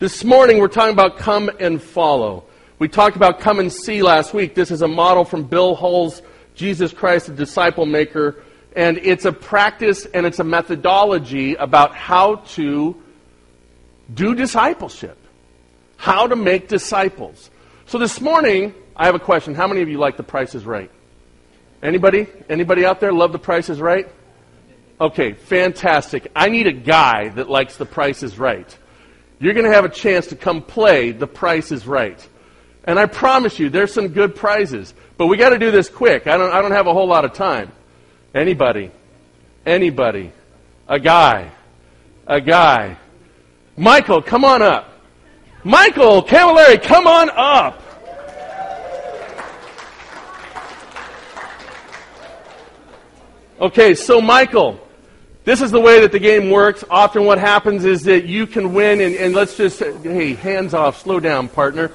This morning we're talking about come and follow. We talked about come and see last week. This is a model from Bill Hull's Jesus Christ, a disciple maker. And it's a practice and it's a methodology about how to do discipleship, how to make disciples. So this morning, I have a question. How many of you like the Price is Right? Anybody? Anybody out there love the Price is Right? Okay, fantastic. I need a guy that likes the Price is Right. You're going to have a chance to come play the Price is Right. And I promise you, there's some good prizes. But we got to do this quick. I don't, I don't have a whole lot of time. Anybody? Anybody? A guy? A guy? Michael, come on up. Michael Camilleri, come on up. Okay, so Michael, this is the way that the game works. Often what happens is that you can win, and, and let's just, hey, hands off, slow down, partner.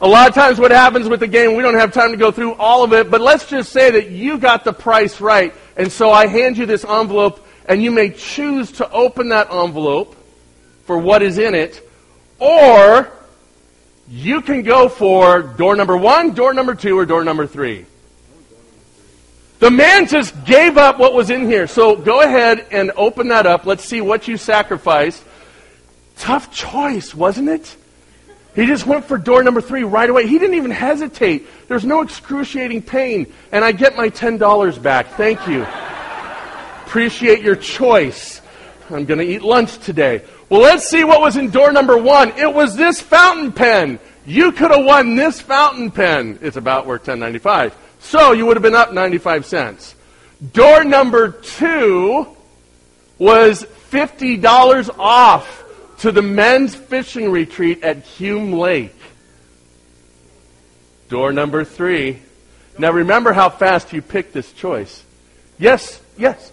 A lot of times what happens with the game, we don't have time to go through all of it, but let's just say that you got the price right. And so I hand you this envelope, and you may choose to open that envelope for what is in it, or you can go for door number one, door number two, or door number three. The man just gave up what was in here. So go ahead and open that up. Let's see what you sacrificed. Tough choice, wasn't it? He just went for door number three right away. He didn't even hesitate. There's no excruciating pain. And I get my $10 back. Thank you. Appreciate your choice. I'm going to eat lunch today. Well, let's see what was in door number one. It was this fountain pen. You could have won this fountain pen. It's about worth 10.95. So you would have been up 95 cents. Door number two was $50 off to the men's fishing retreat at Hume Lake. Door number three. Now remember how fast you picked this choice. Yes, yes.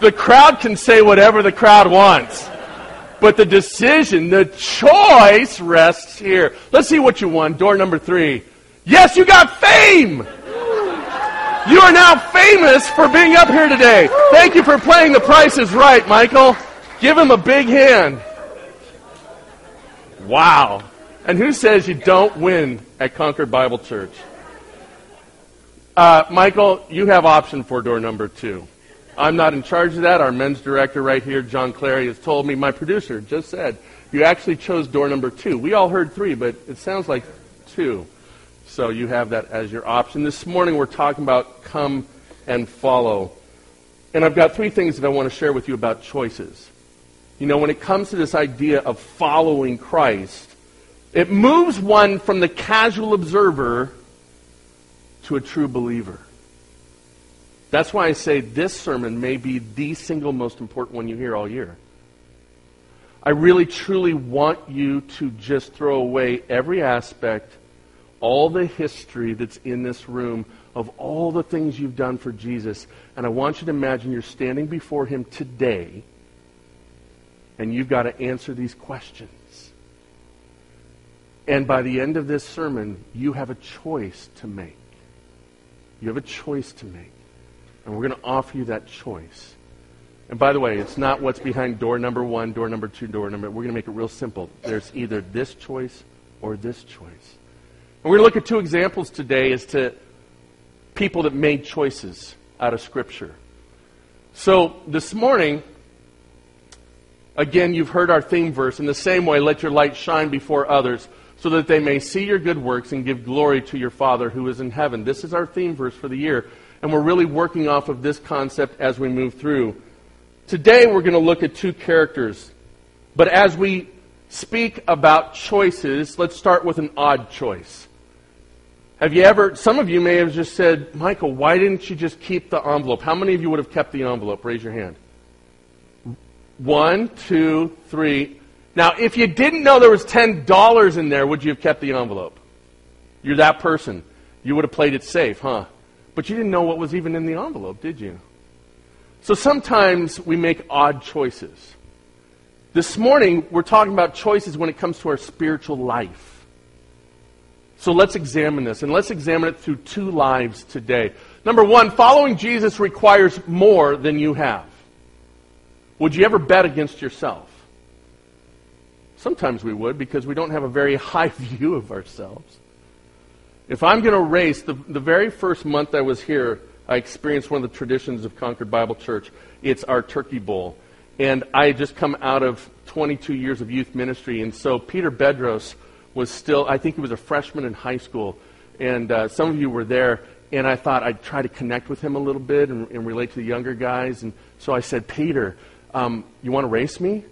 The crowd can say whatever the crowd wants. But the decision, the choice rests here. Let's see what you won. Door number three. Yes, you got fame! You are now famous for being up here today. Thank you for playing The Price is Right, Michael. Give him a big hand. Wow. And who says you don't win at Concord Bible Church? Uh, Michael, you have option for door number two. I'm not in charge of that. Our men's director right here, John Clary, has told me, my producer just said, you actually chose door number two. We all heard three, but it sounds like two. So you have that as your option. This morning we're talking about come and follow. And I've got three things that I want to share with you about choices. You know, when it comes to this idea of following Christ, it moves one from the casual observer to a true believer. That's why I say this sermon may be the single most important one you hear all year. I really, truly want you to just throw away every aspect, all the history that's in this room of all the things you've done for Jesus. And I want you to imagine you're standing before Him today, and you've got to answer these questions. And by the end of this sermon, you have a choice to make. You have a choice to make. And we're going to offer you that choice. And by the way, it's not what's behind door number one, door number two, door number. We're going to make it real simple. There's either this choice or this choice. And we're going to look at two examples today as to people that made choices out of Scripture. So this morning, again, you've heard our theme verse. In the same way, let your light shine before others so that they may see your good works and give glory to your Father who is in heaven. This is our theme verse for the year. And we're really working off of this concept as we move through. Today we're going to look at two characters. But as we speak about choices, let's start with an odd choice. Have you ever, some of you may have just said, Michael, why didn't you just keep the envelope? How many of you would have kept the envelope? Raise your hand. One, two, three. Now, if you didn't know there was $10 in there, would you have kept the envelope? You're that person. You would have played it safe, huh? But you didn't know what was even in the envelope, did you? So sometimes we make odd choices. This morning, we're talking about choices when it comes to our spiritual life. So let's examine this, and let's examine it through two lives today. Number one, following Jesus requires more than you have. Would you ever bet against yourself? Sometimes we would because we don't have a very high view of ourselves. If I'm going to race, the, the very first month I was here, I experienced one of the traditions of Concord Bible Church. It's our turkey bowl. And I had just come out of 22 years of youth ministry. And so Peter Bedros was still, I think he was a freshman in high school. And uh, some of you were there. And I thought I'd try to connect with him a little bit and, and relate to the younger guys. And so I said, Peter, um, you want to race me?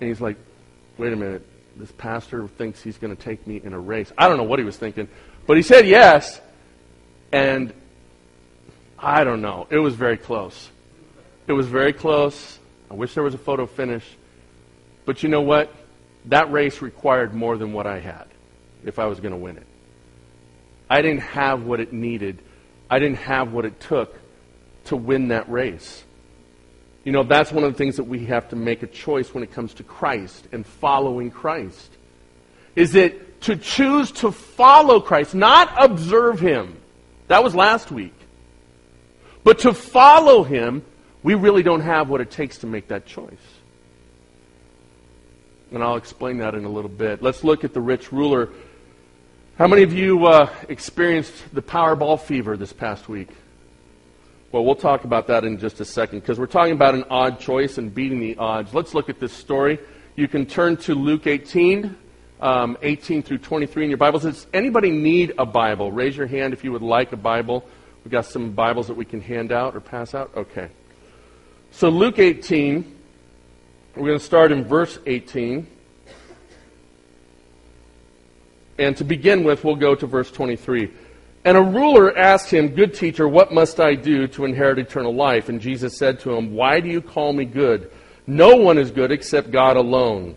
And he's like, wait a minute. This pastor thinks he's going to take me in a race. I don't know what he was thinking. But he said yes. And I don't know. It was very close. It was very close. I wish there was a photo finish. But you know what? That race required more than what I had if I was going to win it. I didn't have what it needed. I didn't have what it took to win that race. You know, that's one of the things that we have to make a choice when it comes to Christ and following Christ. Is it to choose to follow Christ, not observe Him. That was last week. But to follow Him, we really don't have what it takes to make that choice. And I'll explain that in a little bit. Let's look at the rich ruler. How many of you uh, experienced the Powerball fever this past week? Well, we'll talk about that in just a second because we're talking about an odd choice and beating the odds. Let's look at this story. You can turn to Luke 18, um, 18 through 23 in your Bibles. Does anybody need a Bible? Raise your hand if you would like a Bible. We've got some Bibles that we can hand out or pass out. Okay. So, Luke 18, we're going to start in verse 18. And to begin with, we'll go to verse 23. And a ruler asked him, Good teacher, what must I do to inherit eternal life? And Jesus said to him, Why do you call me good? No one is good except God alone.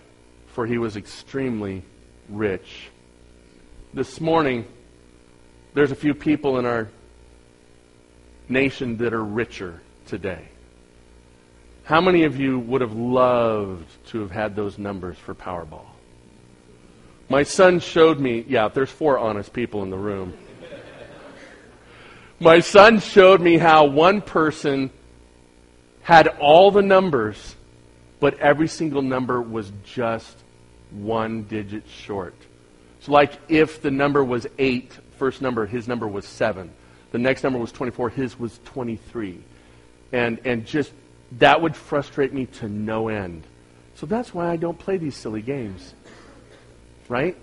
for he was extremely rich. This morning, there's a few people in our nation that are richer today. How many of you would have loved to have had those numbers for Powerball? My son showed me, yeah, there's four honest people in the room. My son showed me how one person had all the numbers, but every single number was just one digit short. So, like if the number was 8, first number, his number was 7. The next number was 24, his was 23. And, and just that would frustrate me to no end. So that's why I don't play these silly games. Right?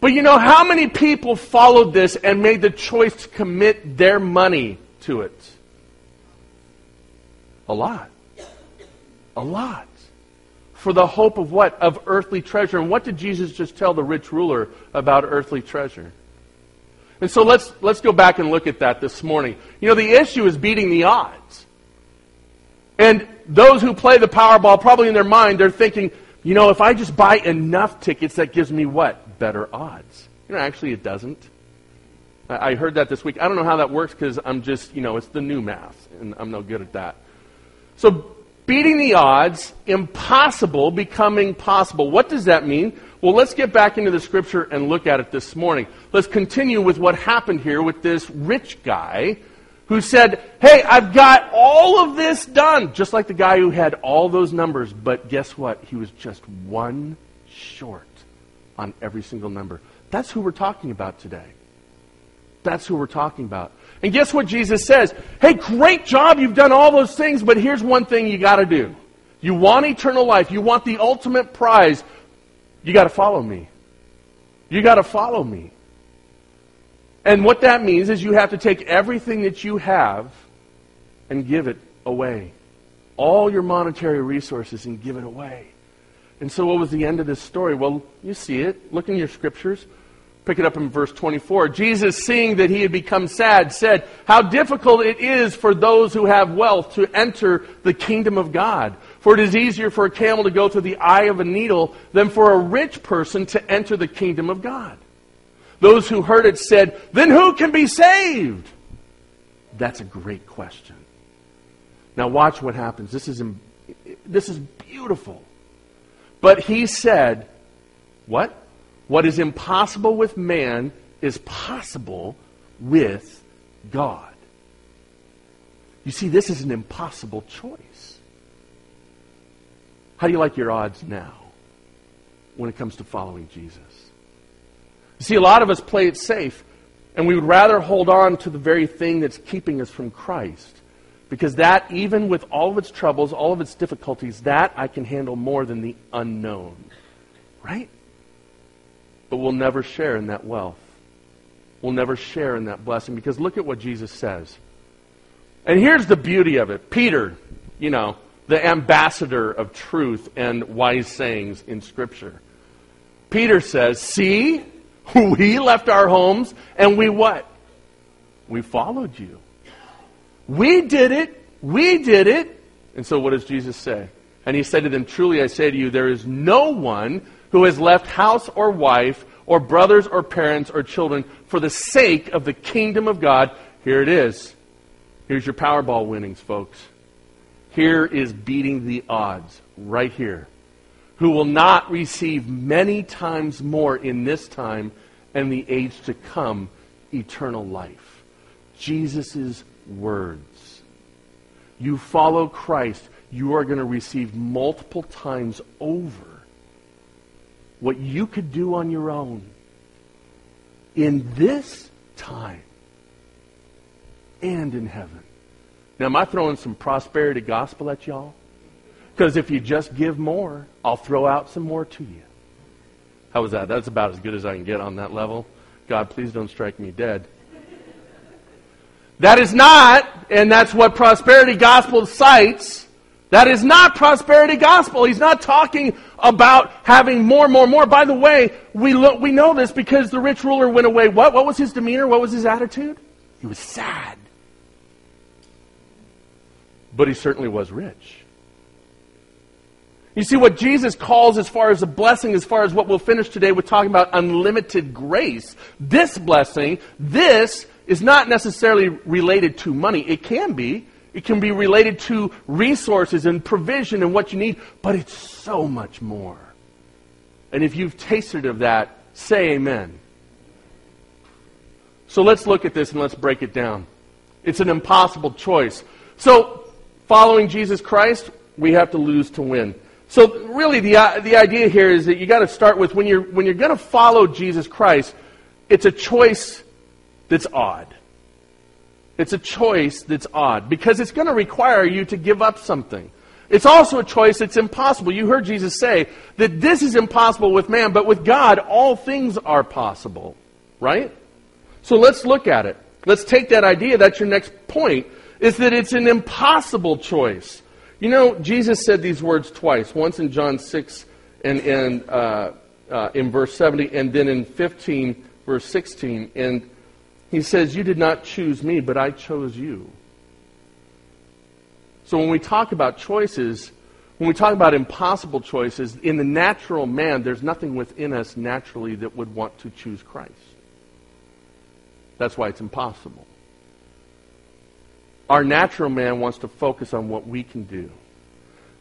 But you know how many people followed this and made the choice to commit their money to it? A lot. A lot. For the hope of what? Of earthly treasure. And what did Jesus just tell the rich ruler about earthly treasure? And so let's, let's go back and look at that this morning. You know, the issue is beating the odds. And those who play the Powerball, probably in their mind, they're thinking, you know, if I just buy enough tickets, that gives me what? better odds. You know, actually, it doesn't. I heard that this week. I don't know how that works because I'm just, you know, it's the new math, and I'm no good at that. So, beating the odds, impossible becoming possible. What does that mean? Well, let's get back into the scripture and look at it this morning. Let's continue with what happened here with this rich guy who said, Hey, I've got all of this done. Just like the guy who had all those numbers, but guess what? He was just one short on every single number. That's who we're talking about today. That's who we're talking about. And guess what Jesus says? Hey, great job. You've done all those things, but here's one thing you got to do. You want eternal life. You want the ultimate prize. You got to follow me. You got to follow me. And what that means is you have to take everything that you have and give it away. All your monetary resources and give it away. And so, what was the end of this story? Well, you see it. Look in your scriptures. Pick it up in verse 24. Jesus, seeing that he had become sad, said, How difficult it is for those who have wealth to enter the kingdom of God. For it is easier for a camel to go through the eye of a needle than for a rich person to enter the kingdom of God. Those who heard it said, Then who can be saved? That's a great question. Now, watch what happens. This is, this is beautiful. But he said, What? What is impossible with man is possible with God. You see, this is an impossible choice. How do you like your odds now when it comes to following Jesus? You see, a lot of us play it safe, and we would rather hold on to the very thing that's keeping us from Christ. Because that, even with all of its troubles, all of its difficulties, that I can handle more than the unknown. Right? But we'll never share in that wealth. We'll never share in that blessing because look at what Jesus says. And here's the beauty of it Peter, you know, the ambassador of truth and wise sayings in Scripture. Peter says, See, we left our homes and we what? We followed you. We did it. We did it. And so what does Jesus say? And he said to them, Truly I say to you, there is no one who has left house or wife or brothers or parents or children for the sake of the kingdom of God. Here it is. Here's your Powerball winnings, folks. Here is beating the odds right here. Who will not receive many times more in this time and the age to come eternal life. Jesus' words. You follow Christ, you are going to receive multiple times over what you could do on your own in this time and in heaven. Now, am I throwing some prosperity gospel at y'all? Because if you just give more, I'll throw out some more to you. How was that? That's about as good as I can get on that level. God, please don't strike me dead. That is not, and that's what prosperity gospel cites, that is not prosperity gospel. He's not talking about having more, more, more. By the way, we, look, we know this because the rich ruler went away. What? What was his demeanor? What was his attitude? He was sad. But he certainly was rich. You see, what Jesus calls as far as a blessing, as far as what we'll finish today with talking about unlimited grace, this blessing, this is not necessarily related to money. It can be. It can be related to resources and provision and what you need, but it's so much more. And if you've tasted of that, say amen. So let's look at this and let's break it down. It's an impossible choice. So, following Jesus Christ, we have to lose to win. So, really, the, uh, the idea here is that you got to start with when you're, when you're going to follow Jesus Christ, it's a choice that's odd. It's a choice that's odd because it's going to require you to give up something. It's also a choice that's impossible. You heard Jesus say that this is impossible with man, but with God, all things are possible. Right? So let's look at it. Let's take that idea. That's your next point, is that it's an impossible choice. You know, Jesus said these words twice, once in John 6 and, and uh, uh, in verse 70, and then in 15, verse 16. And he says, You did not choose me, but I chose you. So when we talk about choices, when we talk about impossible choices, in the natural man, there's nothing within us naturally that would want to choose Christ. That's why it's impossible. Our natural man wants to focus on what we can do,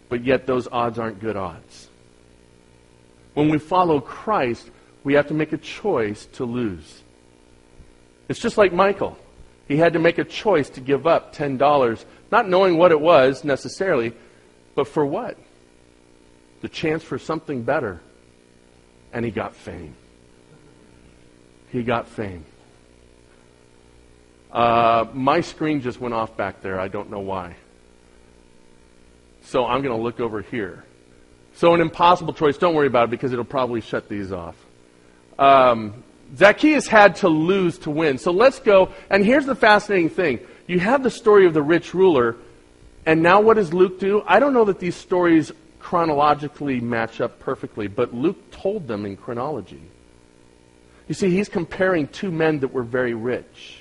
but yet those odds aren't good odds. When we follow Christ, we have to make a choice to lose. It's just like Michael. He had to make a choice to give up $10, not knowing what it was necessarily, but for what? The chance for something better. And he got fame. He got fame. Uh, my screen just went off back there. I don't know why. So I'm going to look over here. So, an impossible choice. Don't worry about it because it'll probably shut these off. Um, Zacchaeus had to lose to win. So let's go. And here's the fascinating thing you have the story of the rich ruler, and now what does Luke do? I don't know that these stories chronologically match up perfectly, but Luke told them in chronology. You see, he's comparing two men that were very rich.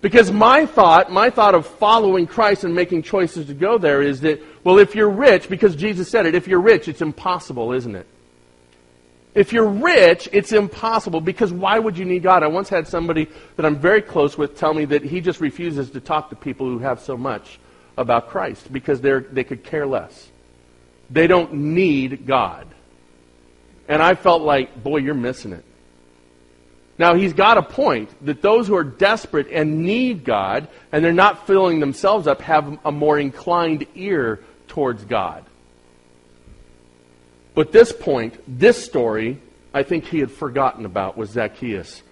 Because my thought, my thought of following Christ and making choices to go there is that, well, if you're rich, because Jesus said it, if you're rich, it's impossible, isn't it? If you're rich, it's impossible because why would you need God? I once had somebody that I'm very close with tell me that he just refuses to talk to people who have so much about Christ because they're, they could care less. They don't need God. And I felt like, boy, you're missing it. Now, he's got a point that those who are desperate and need God and they're not filling themselves up have a more inclined ear towards God. But this point, this story, I think he had forgotten about was Zacchaeus.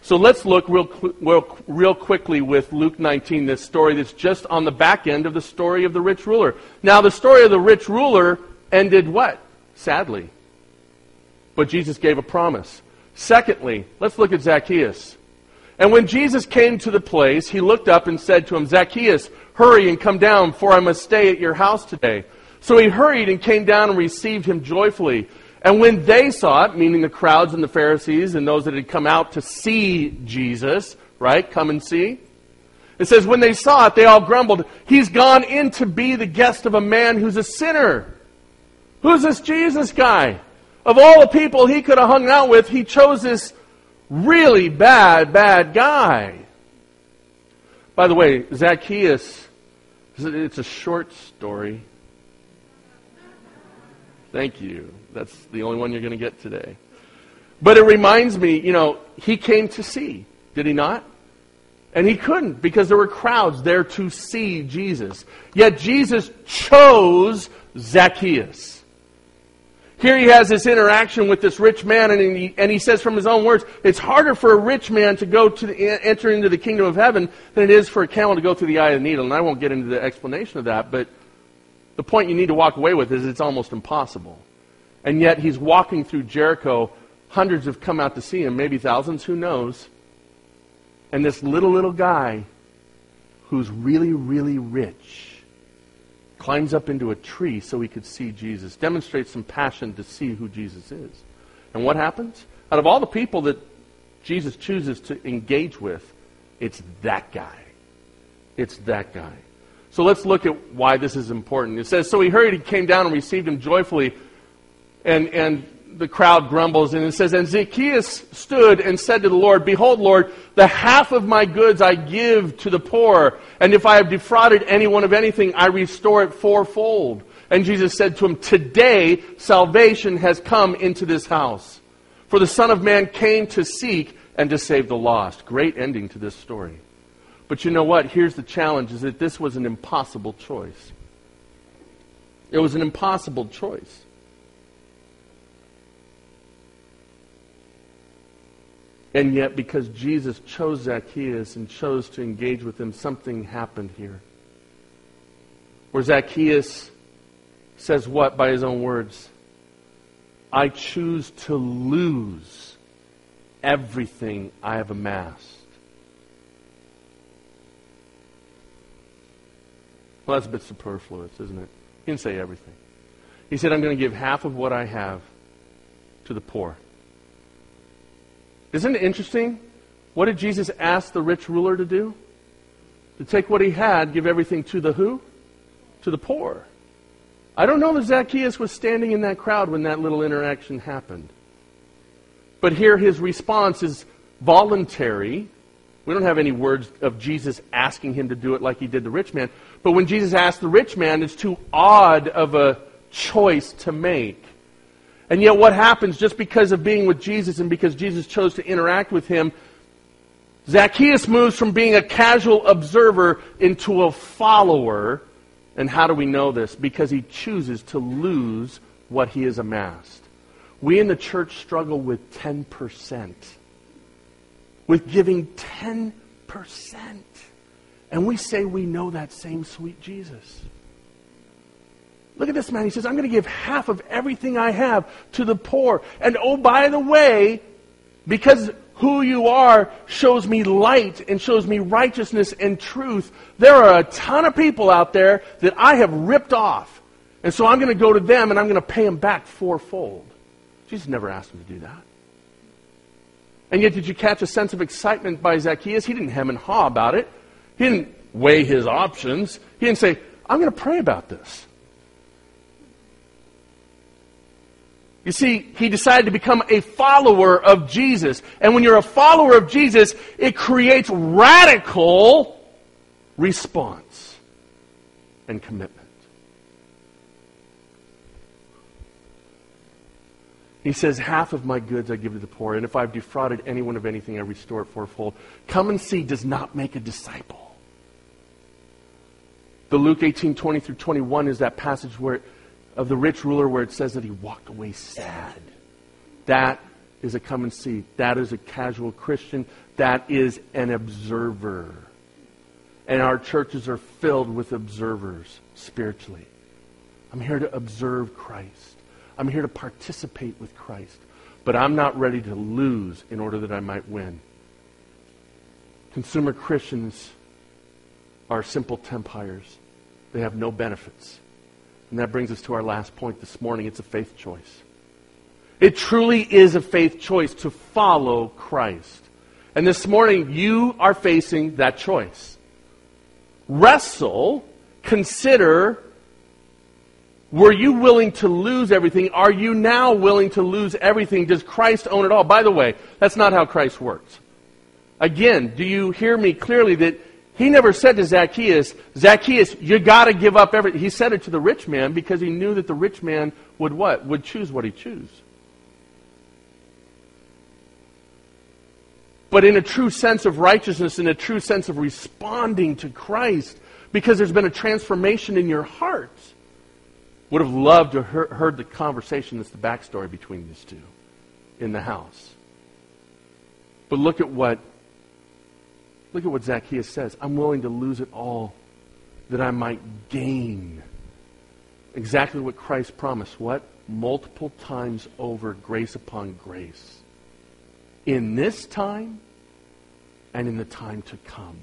So let's look real, real, real quickly with Luke 19, this story that's just on the back end of the story of the rich ruler. Now, the story of the rich ruler ended what? Sadly. But Jesus gave a promise. Secondly, let's look at Zacchaeus. And when Jesus came to the place, he looked up and said to him, Zacchaeus, hurry and come down, for I must stay at your house today. So he hurried and came down and received him joyfully. And when they saw it, meaning the crowds and the Pharisees and those that had come out to see Jesus, right? Come and see. It says, when they saw it, they all grumbled, He's gone in to be the guest of a man who's a sinner. Who's this Jesus guy? Of all the people he could have hung out with, he chose this really bad, bad guy. By the way, Zacchaeus, it's a short story. Thank you. That's the only one you're going to get today. But it reminds me, you know, he came to see, did he not? And he couldn't because there were crowds there to see Jesus. Yet Jesus chose Zacchaeus. Here he has this interaction with this rich man, and he, and he says from his own words, it's harder for a rich man to go to the, enter into the kingdom of heaven than it is for a camel to go through the eye of the needle. And I won't get into the explanation of that, but the point you need to walk away with is it's almost impossible. And yet he's walking through Jericho. Hundreds have come out to see him, maybe thousands, who knows. And this little, little guy who's really, really rich climbs up into a tree so he could see Jesus, demonstrates some passion to see who Jesus is. And what happens? Out of all the people that Jesus chooses to engage with, it's that guy. It's that guy. So let's look at why this is important. It says, So he hurried, he came down and received him joyfully. And, and the crowd grumbles. And it says, And Zacchaeus stood and said to the Lord, Behold, Lord, the half of my goods I give to the poor. And if I have defrauded anyone of anything, I restore it fourfold. And Jesus said to him, Today salvation has come into this house. For the Son of Man came to seek and to save the lost. Great ending to this story. But you know what? Here's the challenge is that this was an impossible choice. It was an impossible choice. And yet, because Jesus chose Zacchaeus and chose to engage with him, something happened here. Where Zacchaeus says, What by his own words? I choose to lose everything I have amassed Well, that's a bit superfluous, isn't it? He didn't say everything. He said, I'm going to give half of what I have to the poor. Isn't it interesting? What did Jesus ask the rich ruler to do? To take what he had, give everything to the who? To the poor. I don't know that Zacchaeus was standing in that crowd when that little interaction happened. But here his response is voluntary we don't have any words of Jesus asking him to do it like he did the rich man. But when Jesus asked the rich man, it's too odd of a choice to make. And yet, what happens just because of being with Jesus and because Jesus chose to interact with him? Zacchaeus moves from being a casual observer into a follower. And how do we know this? Because he chooses to lose what he has amassed. We in the church struggle with 10% with giving 10%. And we say we know that same sweet Jesus. Look at this man. He says, I'm going to give half of everything I have to the poor. And oh, by the way, because who you are shows me light and shows me righteousness and truth, there are a ton of people out there that I have ripped off. And so I'm going to go to them and I'm going to pay them back fourfold. Jesus never asked him to do that. And yet, did you catch a sense of excitement by Zacchaeus? He didn't hem and haw about it. He didn't weigh his options. He didn't say, I'm going to pray about this. You see, he decided to become a follower of Jesus. And when you're a follower of Jesus, it creates radical response and commitment. He says, Half of my goods I give to the poor, and if I've defrauded anyone of anything, I restore it fourfold. Come and see does not make a disciple. The Luke 18, 20 through 21 is that passage where of the rich ruler where it says that he walked away sad. That is a come and see. That is a casual Christian. That is an observer. And our churches are filled with observers spiritually. I'm here to observe Christ. I'm here to participate with Christ. But I'm not ready to lose in order that I might win. Consumer Christians are simple tempires. They have no benefits. And that brings us to our last point this morning. It's a faith choice. It truly is a faith choice to follow Christ. And this morning, you are facing that choice. Wrestle, consider, were you willing to lose everything? Are you now willing to lose everything? Does Christ own it all? By the way, that's not how Christ works. Again, do you hear me clearly that he never said to Zacchaeus, Zacchaeus, you got to give up everything. He said it to the rich man because he knew that the rich man would what? Would choose what he choose. But in a true sense of righteousness, in a true sense of responding to Christ, because there's been a transformation in your heart, would have loved to have heard the conversation that's the backstory between these two in the house. But look at what Look at what Zacchaeus says. I'm willing to lose it all that I might gain. Exactly what Christ promised. What? Multiple times over, grace upon grace. In this time and in the time to come.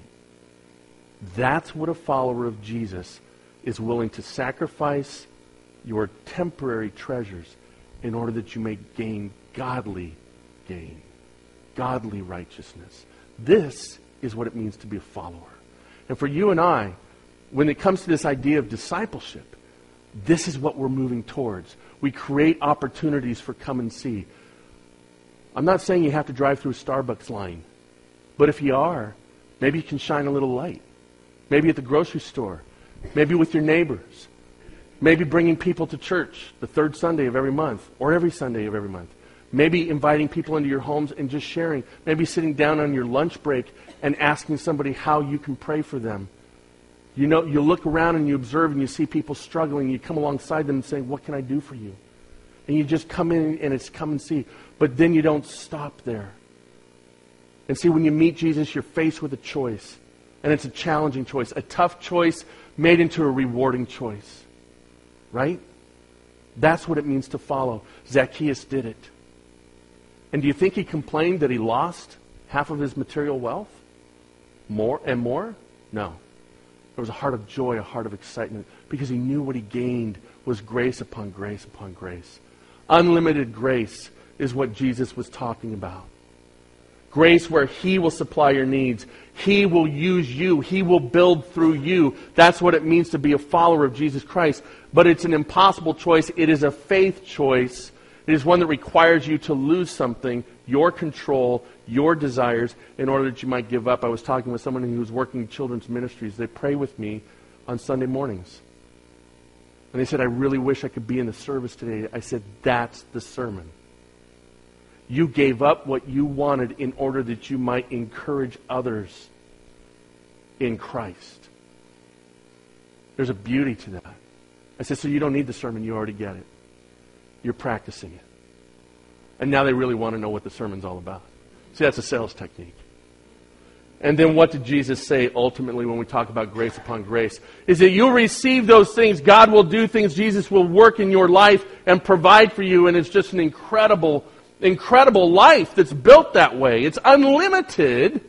That's what a follower of Jesus is willing to sacrifice your temporary treasures in order that you may gain godly gain, godly righteousness. This is what it means to be a follower. And for you and I, when it comes to this idea of discipleship, this is what we're moving towards. We create opportunities for come and see. I'm not saying you have to drive through a Starbucks line, but if you are, maybe you can shine a little light. Maybe at the grocery store, maybe with your neighbors, maybe bringing people to church the third Sunday of every month or every Sunday of every month. Maybe inviting people into your homes and just sharing. Maybe sitting down on your lunch break and asking somebody how you can pray for them. You know, you look around and you observe and you see people struggling. You come alongside them and say, What can I do for you? And you just come in and it's come and see. But then you don't stop there. And see, when you meet Jesus, you're faced with a choice. And it's a challenging choice, a tough choice made into a rewarding choice. Right? That's what it means to follow. Zacchaeus did it. And do you think he complained that he lost half of his material wealth? More and more? No. There was a heart of joy, a heart of excitement, because he knew what he gained was grace upon grace upon grace. Unlimited grace is what Jesus was talking about. Grace where He will supply your needs. He will use you. He will build through you. That's what it means to be a follower of Jesus Christ. But it's an impossible choice. It is a faith choice it is one that requires you to lose something, your control, your desires, in order that you might give up. I was talking with someone who was working in children's ministries. They pray with me on Sunday mornings. And they said, I really wish I could be in the service today. I said, That's the sermon. You gave up what you wanted in order that you might encourage others in Christ. There's a beauty to that. I said, So you don't need the sermon, you already get it. You're practicing it. And now they really want to know what the sermon's all about. See, that's a sales technique. And then what did Jesus say ultimately when we talk about grace upon grace? Is that you'll receive those things. God will do things. Jesus will work in your life and provide for you. And it's just an incredible, incredible life that's built that way. It's unlimited.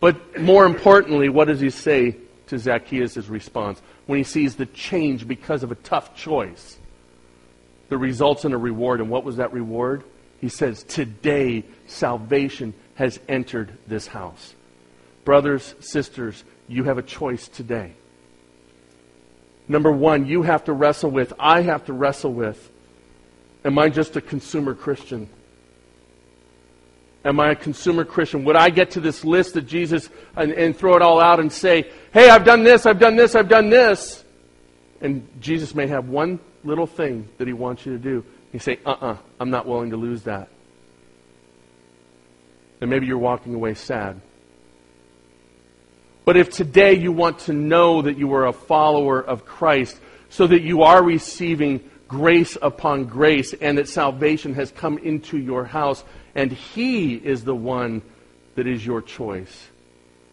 But more importantly, what does he say to Zacchaeus' response when he sees the change because of a tough choice? Results in a reward. And what was that reward? He He says, Today salvation has entered this house. Brothers, sisters, you have a choice today. Number one, you have to wrestle with, I have to wrestle with, am I just a consumer Christian? Am I a consumer Christian? Would I get to this list of Jesus and, and throw it all out and say, hey, I've done this, I've done this, I've done this? And Jesus may have one little thing that he wants you to do. You say, uh uh-uh, uh, i am not willing to lose that. And maybe you're walking away sad. But if today you want to know that you are a follower of Christ, so that you are receiving grace upon grace and that salvation has come into your house, and He is the one that is your choice,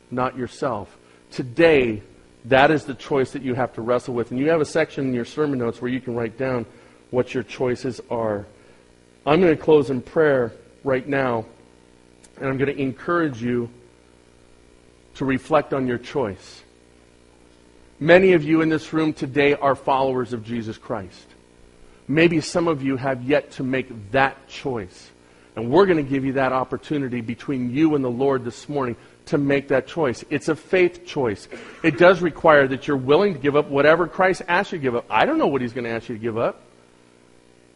not yourself. Today, that is the choice that you have to wrestle with. And you have a section in your sermon notes where you can write down what your choices are. I'm going to close in prayer right now, and I'm going to encourage you to reflect on your choice. Many of you in this room today are followers of Jesus Christ. Maybe some of you have yet to make that choice. And we're going to give you that opportunity between you and the Lord this morning to make that choice. It's a faith choice. It does require that you're willing to give up whatever Christ asks you to give up. I don't know what he's going to ask you to give up.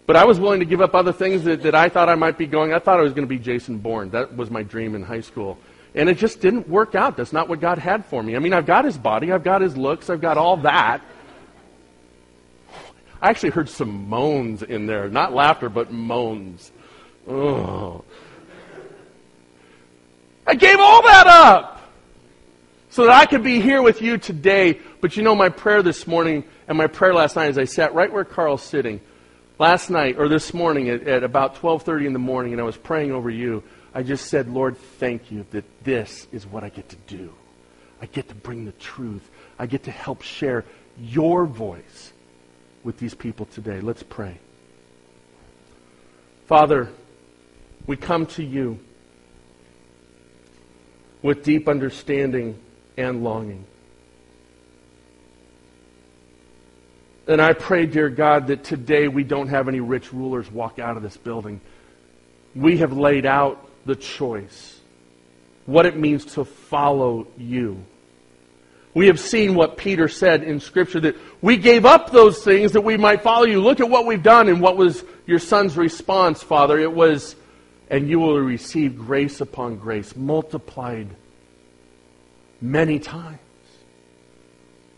But I was willing to give up other things that, that I thought I might be going. I thought I was going to be Jason Bourne. That was my dream in high school. And it just didn't work out. That's not what God had for me. I mean, I've got his body, I've got his looks, I've got all that. I actually heard some moans in there. Not laughter, but moans. Oh. I gave all that up so that I could be here with you today. But you know, my prayer this morning and my prayer last night as I sat right where Carl's sitting, last night or this morning at, at about 12:30 in the morning and I was praying over you, I just said, Lord, thank you that this is what I get to do. I get to bring the truth. I get to help share your voice with these people today. Let's pray. Father, we come to you with deep understanding and longing. And I pray, dear God, that today we don't have any rich rulers walk out of this building. We have laid out the choice, what it means to follow you. We have seen what Peter said in Scripture that we gave up those things that we might follow you. Look at what we've done and what was your son's response, Father. It was, and you will receive grace upon grace, multiplied many times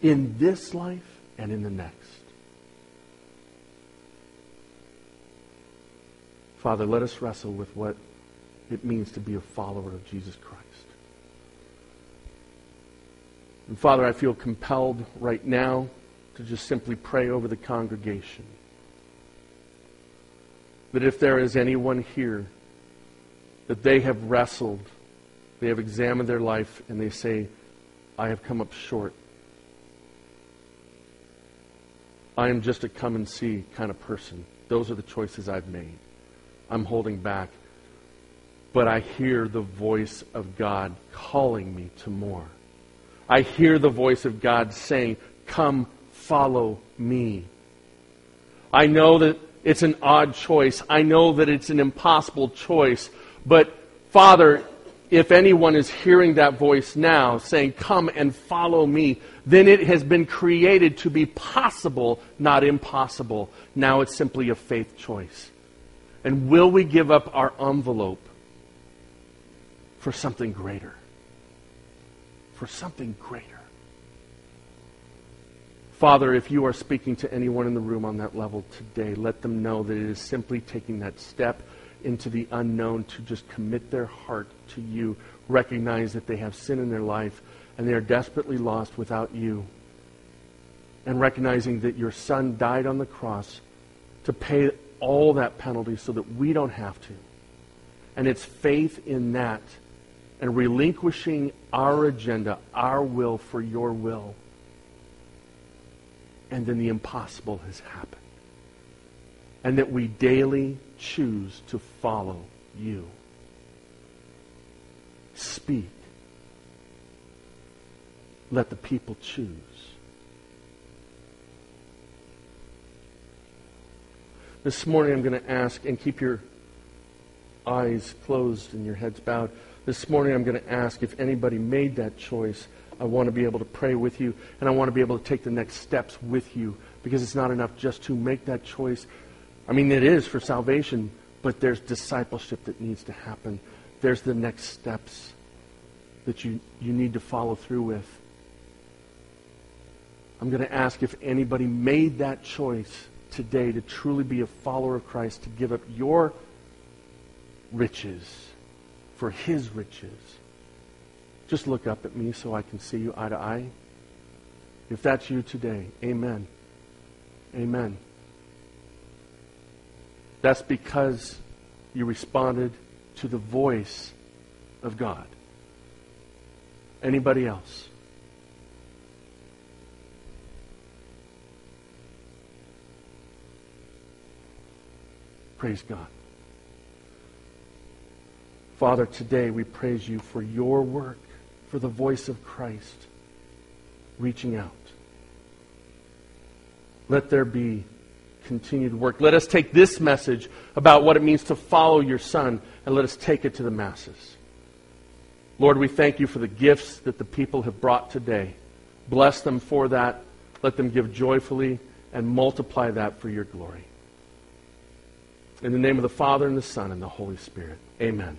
in this life and in the next. Father, let us wrestle with what it means to be a follower of Jesus Christ. And Father, I feel compelled right now to just simply pray over the congregation. That if there is anyone here that they have wrestled, they have examined their life, and they say, I have come up short. I am just a come and see kind of person. Those are the choices I've made. I'm holding back but I hear the voice of God calling me to more. I hear the voice of God saying, Come, follow me. I know that it's an odd choice. I know that it's an impossible choice. But, Father, if anyone is hearing that voice now saying, Come and follow me, then it has been created to be possible, not impossible. Now it's simply a faith choice. And will we give up our envelope for something greater. For something greater. Father, if you are speaking to anyone in the room on that level today, let them know that it is simply taking that step into the unknown to just commit their heart to you, recognize that they have sin in their life and they are desperately lost without you, and recognizing that your Son died on the cross to pay all that penalty so that we don't have to. And it's faith in that and relinquishing our agenda, our will for your will. And then the impossible has happened. And that we daily choose to follow you. Speak. Let the people choose. This morning I'm going to ask, and keep your eyes closed and your heads bowed, this morning I'm going to ask if anybody made that choice. I want to be able to pray with you, and I want to be able to take the next steps with you because it's not enough just to make that choice. I mean, it is for salvation, but there's discipleship that needs to happen. There's the next steps that you, you need to follow through with. I'm going to ask if anybody made that choice today to truly be a follower of Christ, to give up your riches for his riches. Just look up at me so I can see you eye to eye. If that's you today, amen. Amen. That's because you responded to the voice of God. Anybody else? Praise God. Father, today we praise you for your work, for the voice of Christ reaching out. Let there be continued work. Let us take this message about what it means to follow your Son and let us take it to the masses. Lord, we thank you for the gifts that the people have brought today. Bless them for that. Let them give joyfully and multiply that for your glory. In the name of the Father, and the Son, and the Holy Spirit. Amen.